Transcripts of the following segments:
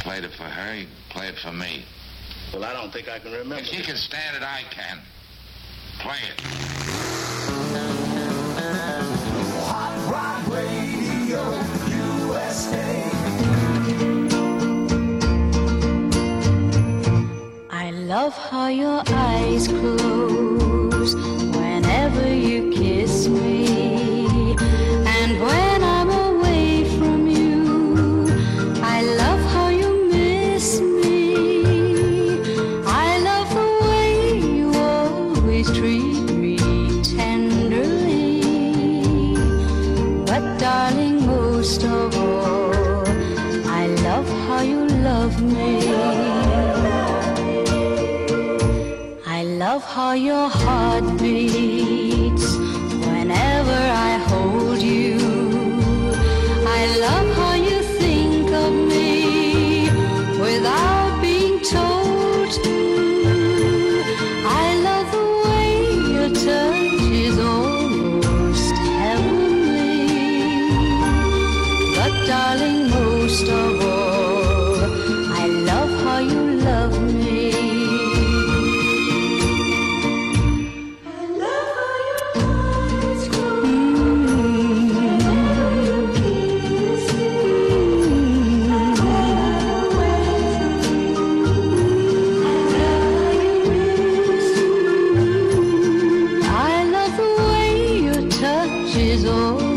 played it for her, you play it for me. Well, I don't think I can remember. If she can stand it, I can. Play it. Hot Rod Radio USA. I love how your eyes close whenever you kiss me. of how your heart beats.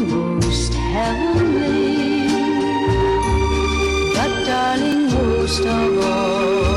Most heavenly. But darling, most of all.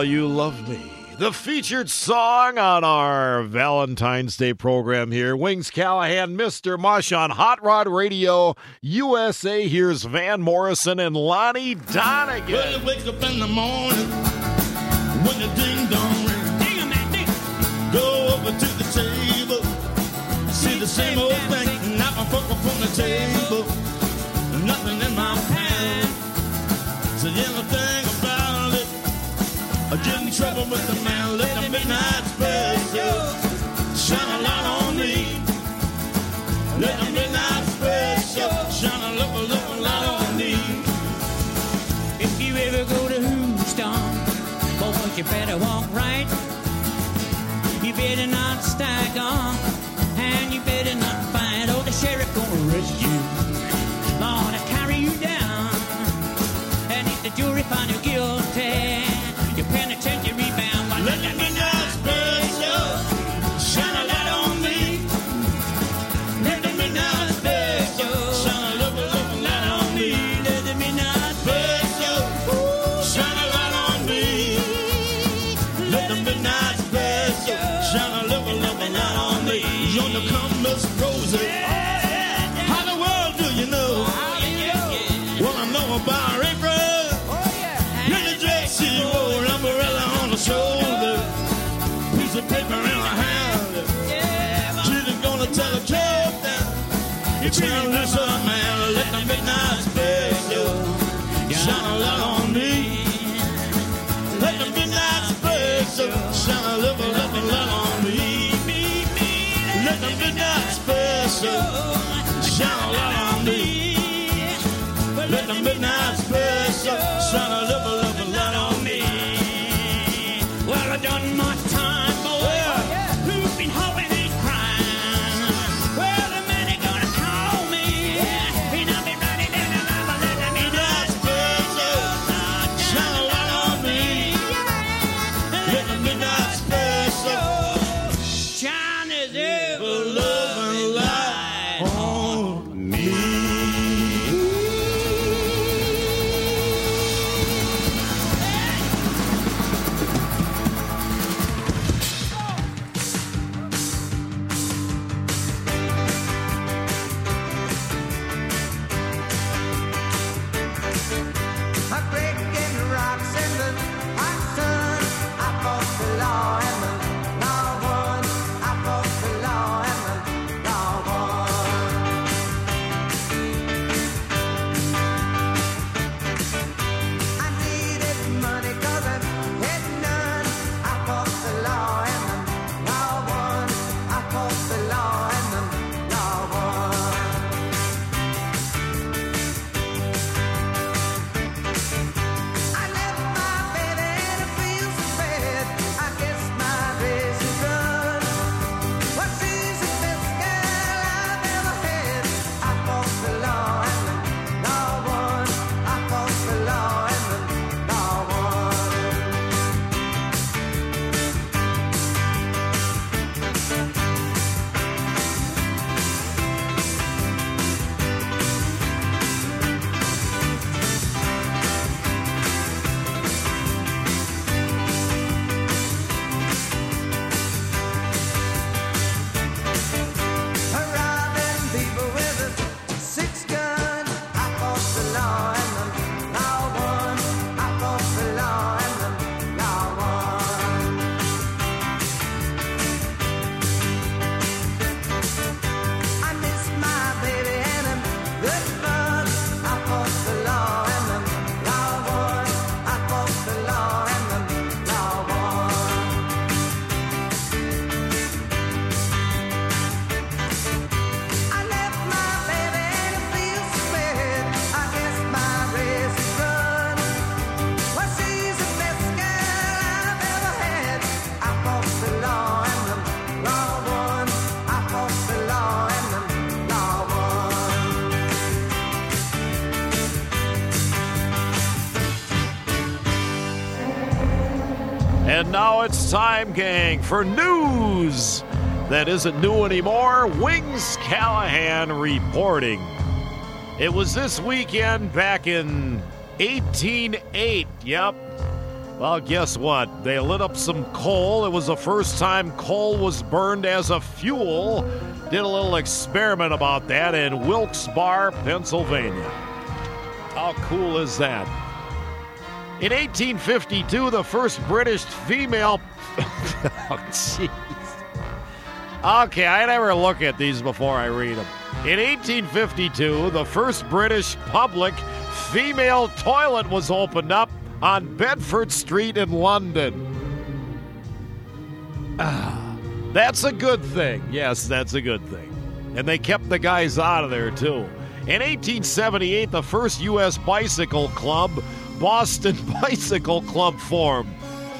While You Love Me. The featured song on our Valentine's Day program here. Wings Callahan, Mr. Mush on Hot Rod Radio USA. Here's Van Morrison and Lonnie Donegan. Well, wake up in the morning when the ding dong ring, Ding that ding. Go over to the table. See the same old thing. Knock my phone up the table. with the Now it's time, gang, for news that isn't new anymore. Wings Callahan reporting. It was this weekend back in 1808. Yep. Well, guess what? They lit up some coal. It was the first time coal was burned as a fuel. Did a little experiment about that in Wilkes-Barre, Pennsylvania. How cool is that? In 1852, the first British female. oh, jeez. Okay, I never look at these before I read them. In 1852, the first British public female toilet was opened up on Bedford Street in London. Ah, that's a good thing. Yes, that's a good thing. And they kept the guys out of there, too. In 1878, the first U.S. bicycle club, Boston Bicycle Club, formed.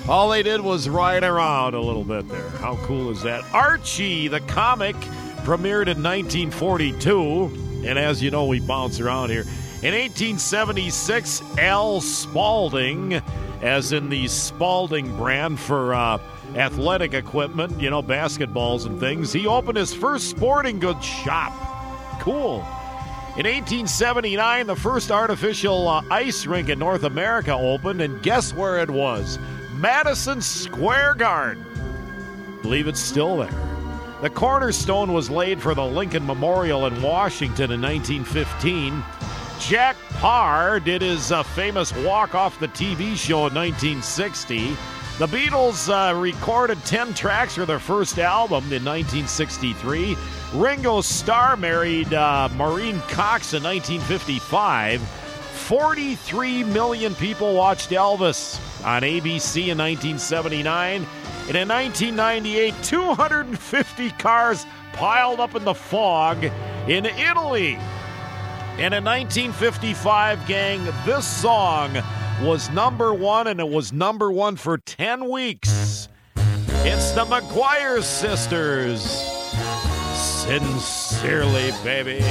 All they did was ride around a little bit there. How cool is that? Archie, the comic, premiered in 1942. And as you know, we bounce around here. In 1876, Al Spalding, as in the Spalding brand for uh, athletic equipment, you know, basketballs and things, he opened his first sporting goods shop. Cool. In 1879, the first artificial uh, ice rink in North America opened, and guess where it was? Madison Square Garden. Believe it's still there. The cornerstone was laid for the Lincoln Memorial in Washington in 1915. Jack Paar did his uh, famous walk off the TV show in 1960. The Beatles uh, recorded 10 tracks for their first album in 1963. Ringo Starr married uh, Maureen Cox in 1955. 43 million people watched Elvis on ABC in 1979. And in 1998, 250 cars piled up in the fog in Italy. And in 1955, gang, this song was number one, and it was number one for 10 weeks. It's the McGuire Sisters. Sincerely, baby.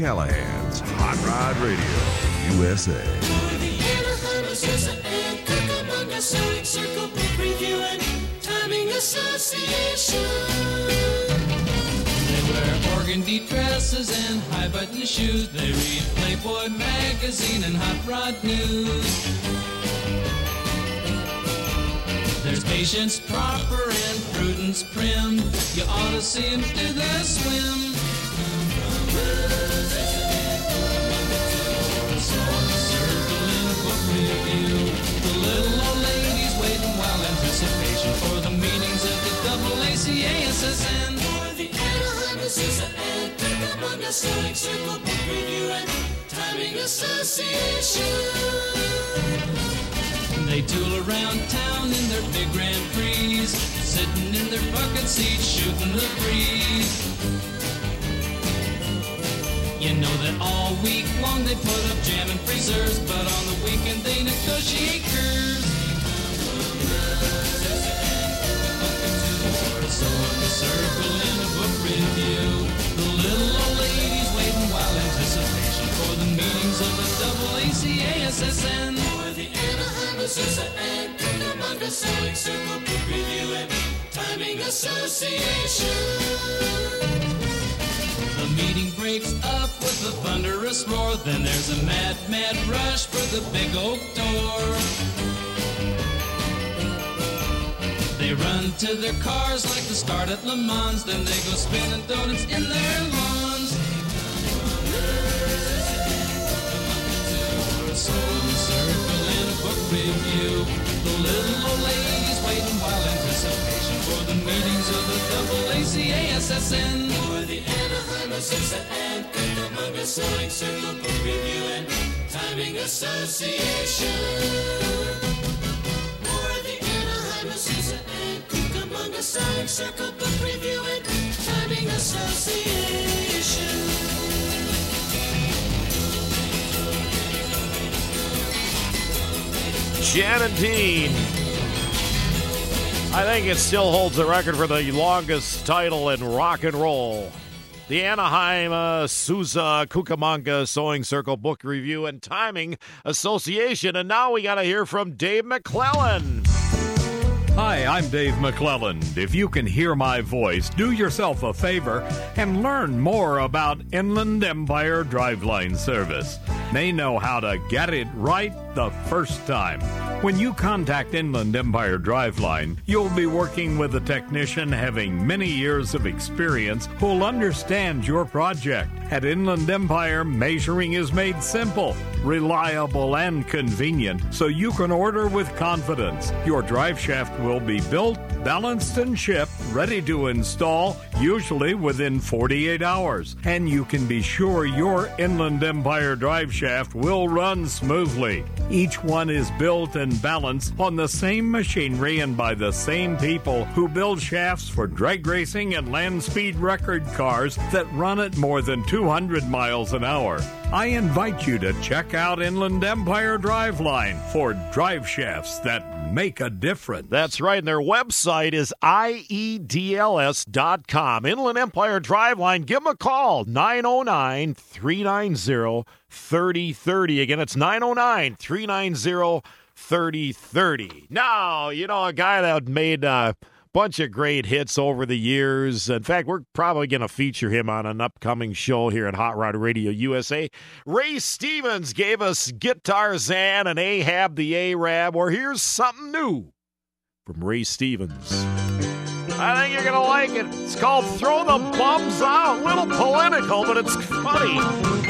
Callahan's Hot Rod Radio, USA. They wear organdy dresses and high button shoes. They read Playboy magazine and Hot Rod News. There's patience proper and prudence prim. You ought to see 'em do the swim. They tool around town in their big Grand Prix, sitting in their bucket seats, shooting the breeze. You know that all week long they put up jam and freezers, but on the weekend they negotiate curves. So in the circle in a book review, the little old ladies waiting while anticipation for the meetings of the AACASSN. For the Anaheim Azusa and Cucamonga Sewing Circle Book Review and Timing Association. The meeting breaks up with a thunderous roar. Then there's a mad, mad rush for the big oak door. They run to their cars like the start at Le Mans. Then they go spinning donuts in their lawns. So we circle in a book review. The little old ladies waiting while the meetings of the AACASSN. For the Anaheim Azusa and Cucamonga Sewing Circle Book Review and Timing Association. For the Anaheim Azusa and Cucamonga Sewing Circle Book Review and Timing Association. Jan and Dean. I think it still holds the record for the longest title in rock and roll. The Anaheim uh, Sousa Cucamonga Sewing Circle Book Review and Timing Association. And now we got to hear from Dave McClellan. Hi, I'm Dave McClellan. If you can hear my voice, do yourself a favor and learn more about Inland Empire Driveline Service. They know how to get it right the first time. When you contact Inland Empire Driveline, you'll be working with a technician having many years of experience who'll understand your project. At Inland Empire, measuring is made simple, reliable, and convenient so you can order with confidence. Your drive shaft will be built, balanced, and shipped, ready to install, usually within 48 hours. And you can be sure your Inland Empire drive shaft will run smoothly. Each one is built and balanced on the same machinery and by the same people who build shafts for drag racing and land speed record cars that run at more than 200 miles an hour. I invite you to check out Inland Empire Driveline for drive shafts that make a difference. That's right. And their website is IEDLS.com. Inland Empire Driveline. Give them a call 909 390 3030. Again, it's 909 390 3030. Now, you know, a guy that made a bunch of great hits over the years. In fact, we're probably going to feature him on an upcoming show here at Hot Rod Radio USA. Ray Stevens gave us Gitarzan and Ahab the Arab, or here's something new from Ray Stevens. I think you're going to like it. It's called Throw the Bums Out. A little political, but it's funny.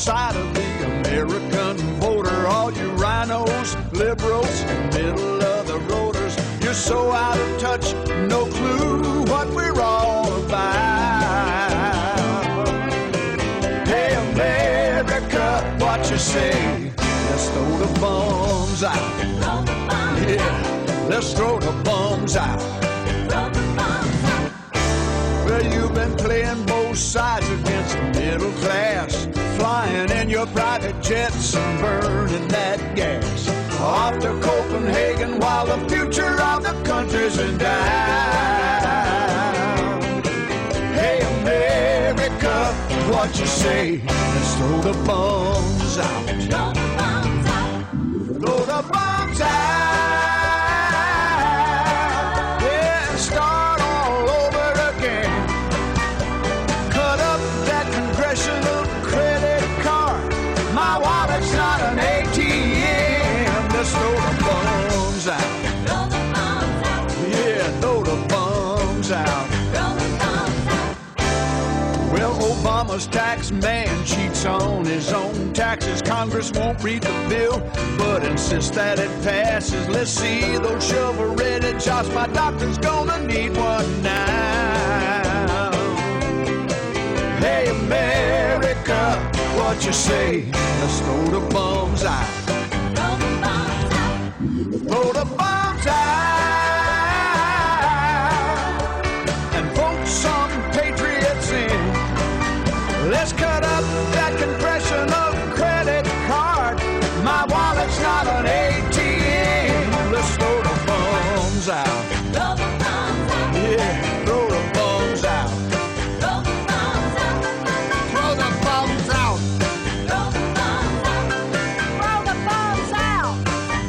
Side of the American border. All you rhinos, liberals, middle of the roaders. You're so out of touch, no clue what we're all about. Hey, America, what you say? Let's throw the bombs out. Yeah, let's throw the bombs out. Well, you've been playing both sides against the middle class. Flying in your private jets and burning that gas. Off to Copenhagen while the future of the country's in doubt. Hey, America, what you say? Let's throw the bombs out. Throw the bombs out. Throw the bombs out. Tax man cheats on his own taxes. Congress won't read the bill, but insists that it passes. Let's see those shovel-ready jobs. My doctor's gonna need one now. Hey, America, what you say? Let's throw the bombs out. My wallet's not an ATM. Let's throw the bombs out. Throw the bombs out. Yeah, throw the bombs out. Throw the bombs out. Throw the bombs out. Throw the bombs out. Throw the bombs out.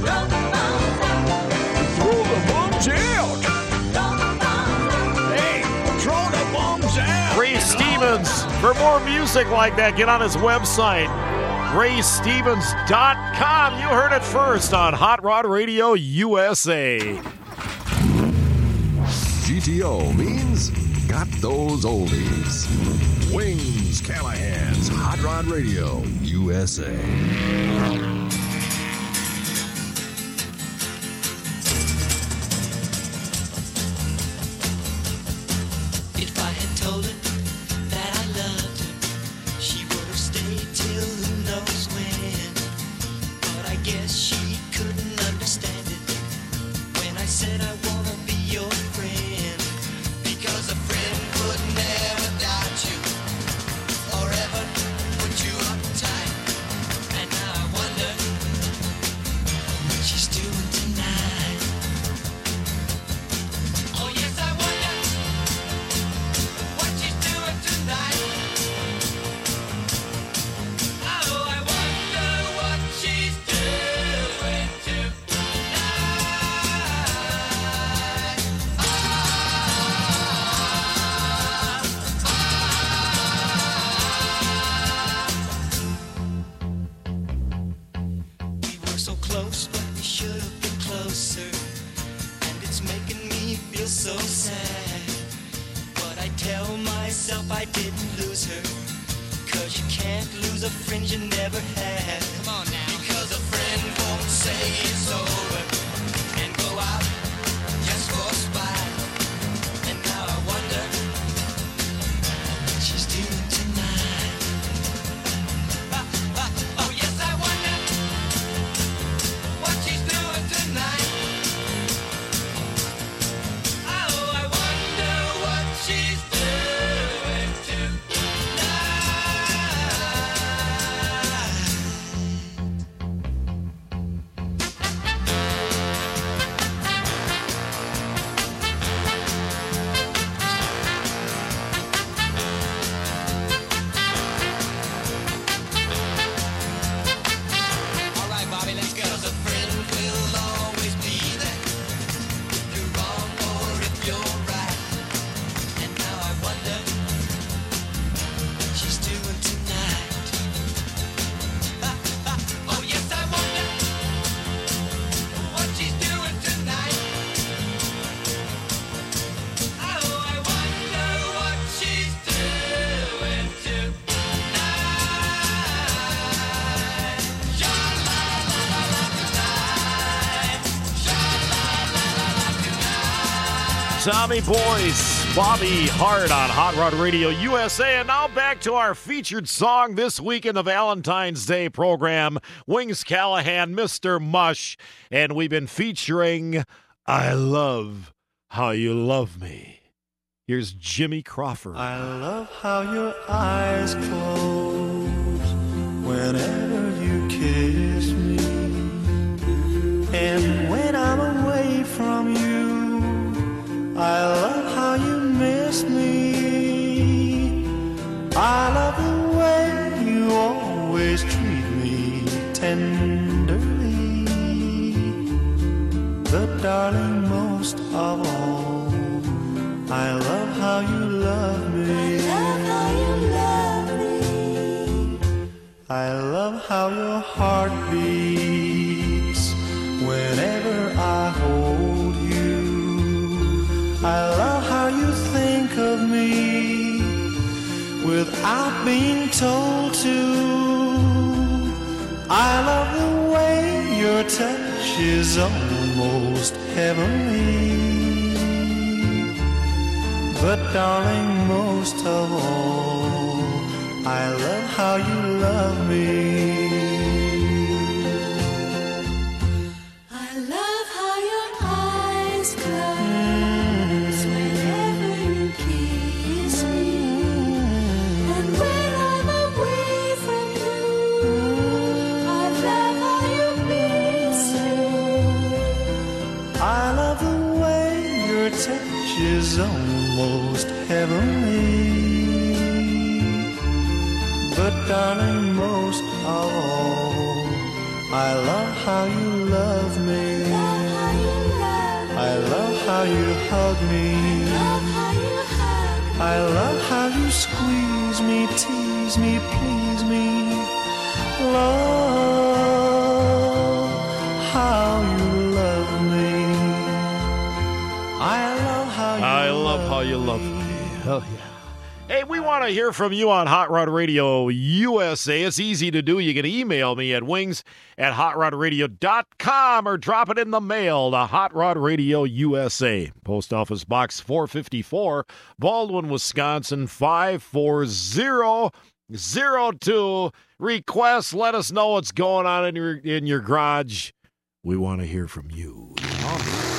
Throw the bombs out. Throw the bombs out. Throw the bombs out. Hey, throw the bombs out. Ray Stevens. For more music like that, get on his website, raystevens.com. You heard it first on Hot Rod Radio USA. GTO means got those oldies. Wings Callahan's Hot Rod Radio USA. Close, but we should have been closer. And it's making me feel so sad. But I tell myself I didn't lose her. Cause you can't lose a friend you never had. Come on now. Because a friend won't say it's over Tommy Boyce, Bobby Hart on Hot Rod Radio USA. And now back to our featured song this week in the Valentine's Day program Wings Callahan, Mr. Mush. And we've been featuring I Love How You Love Me. Here's Jimmy Crawford. I love how your eyes close whenever you kiss me. And when I'm away from you, I love how you miss me. I love the way you always treat me tenderly. But darling, most of all, I love how you love me. I love how your heart beats whenever I hold without been told to. I love the way your touch is almost heavenly. But darling, most of all, I love how you love me. Touch is almost heavenly. But darling, most of all, I love how you love me. I love how you hug me. I love how you squeeze me, tease me, please me. Love You love me. Yeah. Hey, we want to hear from you on Hot Rod Radio USA. It's easy to do. You can email me at wings at hotrodradio.com or drop it in the mail to Hot Rod Radio USA. Post Office Box 454, Baldwin, Wisconsin 54002. Request, let us know what's going on in your in your garage. We want to hear from you. Hot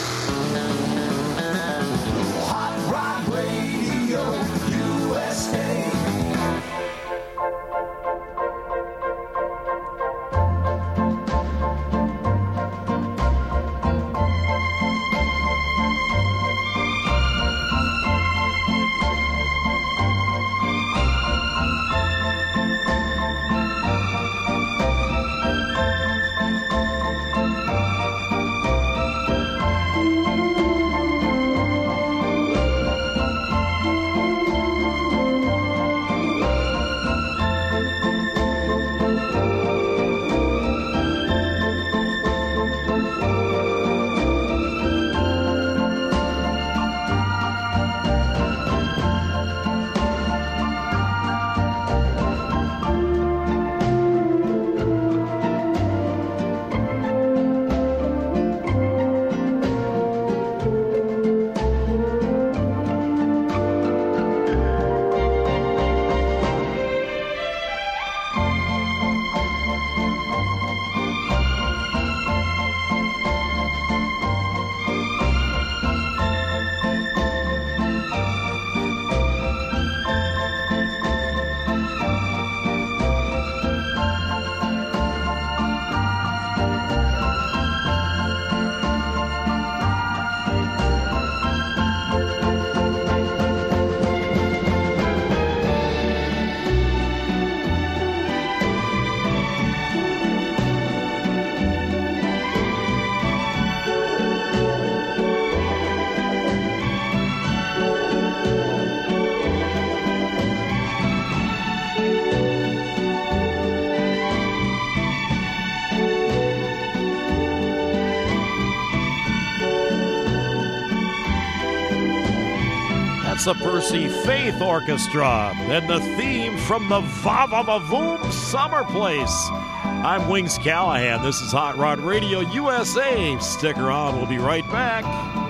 That's the Percy Faith Orchestra and the theme from the Vava Voom Summer Place. I'm Wings Callahan. This is Hot Rod Radio USA. Stick around. We'll be right back.